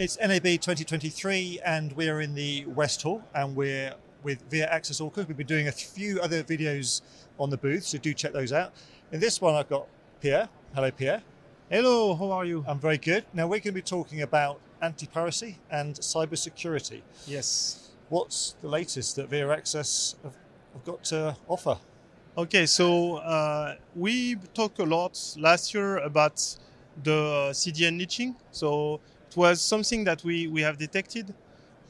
It's NAB 2023, and we're in the West Hall, and we're with Viaccess-Orca. We've been doing a few other videos on the booth, so do check those out. In this one, I've got Pierre. Hello, Pierre. Hello, how are you? I'm very good. Now, we're going to be talking about anti piracy and cybersecurity. Yes. What's the latest that VIA Access have, have got to offer? Okay, so uh, we talked a lot last year about the CDN leeching. So it was something that we, we have detected.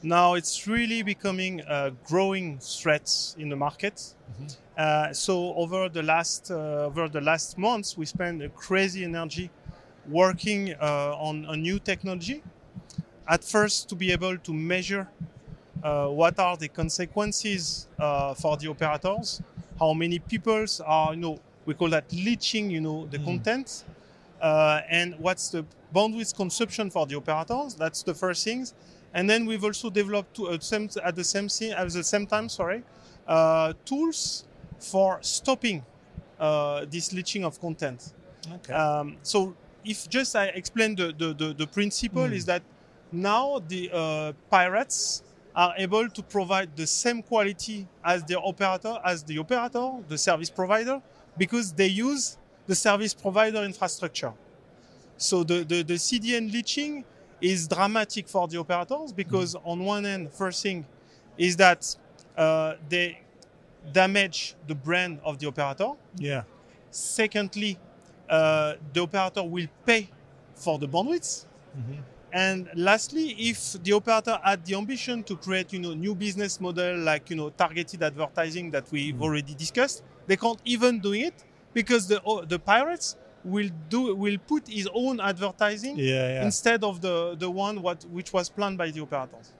Now it's really becoming a growing threat in the market. Mm-hmm. Uh, so over the last uh, over the last months, we spent a crazy energy working uh, on a new technology. At first, to be able to measure uh, what are the consequences uh, for the operators, how many people are, you know, we call that leeching, you know, the mm. content, uh, and what's the bandwidth consumption for the operators. That's the first thing. And then we've also developed to, uh, at the same at the same time, sorry, uh, tools for stopping uh, this leeching of content. Okay. Um, so if just I explain the the, the, the principle mm. is that now the uh, pirates are able to provide the same quality as the operator, as the operator, the service provider, because they use the service provider infrastructure. So the, the, the CDN leeching is dramatic for the operators because mm. on one end, first thing is that uh, they damage the brand of the operator. Yeah. Secondly, uh, the operator will pay for the bandwidth. Mm-hmm. And lastly, if the operator had the ambition to create, you know, new business model like, you know, targeted advertising that we've mm. already discussed, they can't even do it because the the pirates will do will put his own advertising yeah, yeah. instead of the the one what which was planned by the operators.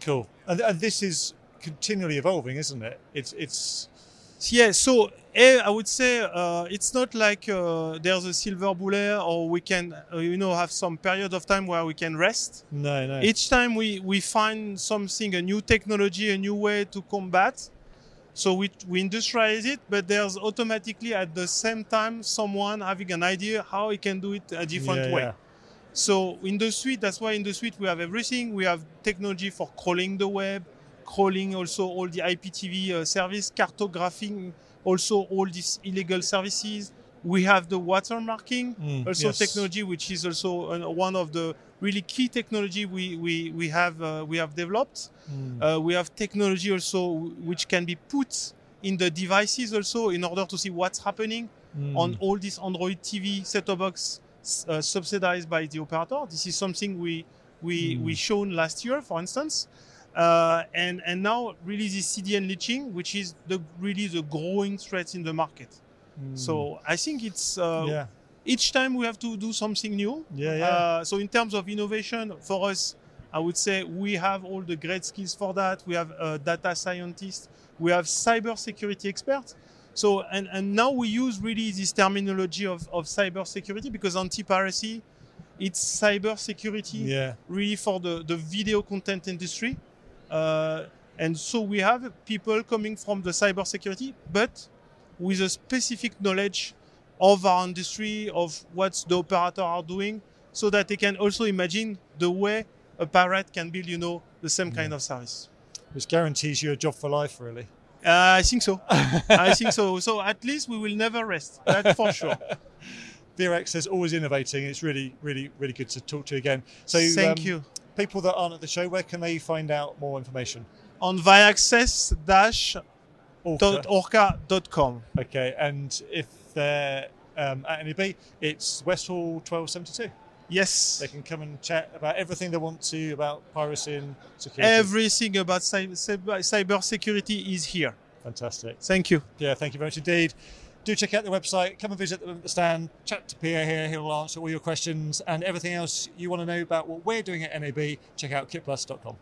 Cool. And, and this is continually evolving, isn't it? It's it's yeah, so eh, I would say uh, it's not like uh, there's a silver bullet or we can, uh, you know, have some period of time where we can rest. No, no. Each time we, we find something, a new technology, a new way to combat. So we, we industrialize it, but there's automatically at the same time someone having an idea how he can do it a different yeah, way. Yeah. So in the suite, that's why in the suite we have everything. We have technology for crawling the web, crawling also all the IPTV uh, service, cartographing also all these illegal services. We have the watermarking, mm, also yes. technology, which is also one of the really key technology we we, we have uh, we have developed. Mm. Uh, we have technology also which can be put in the devices also in order to see what's happening mm. on all these Android TV set-top box uh, subsidized by the operator. This is something we we mm. we shown last year, for instance. Uh, and and now really the CDN leeching, which is the really the growing threat in the market. Mm. So I think it's uh, yeah. each time we have to do something new. Yeah, yeah. Uh, so in terms of innovation, for us, I would say we have all the great skills for that. We have a data scientists, we have cyber security experts. So and and now we use really this terminology of of cyber security because anti-piracy, it's cyber security yeah. really for the the video content industry. Uh, and so we have people coming from the cybersecurity, but with a specific knowledge of our industry, of what the operator are doing, so that they can also imagine the way a pirate can build, you know, the same kind of service. Which guarantees you a job for life, really. Uh, I think so. I think so. So at least we will never rest. That's for sure. VRX is always innovating. It's really, really, really good to talk to you again. So thank um, you people that aren't at the show, where can they find out more information? On viaccess-orca.com. Okay, and if they're um, at NAB, it's West Hall 1272. Yes. They can come and chat about everything they want to about piracy and security. Everything about cyber security is here. Fantastic. Thank you. Yeah, thank you very much indeed do check out the website, come and visit the stand, chat to Pierre here, he'll answer all your questions and everything else you want to know about what we're doing at NAB, check out kitplus.com.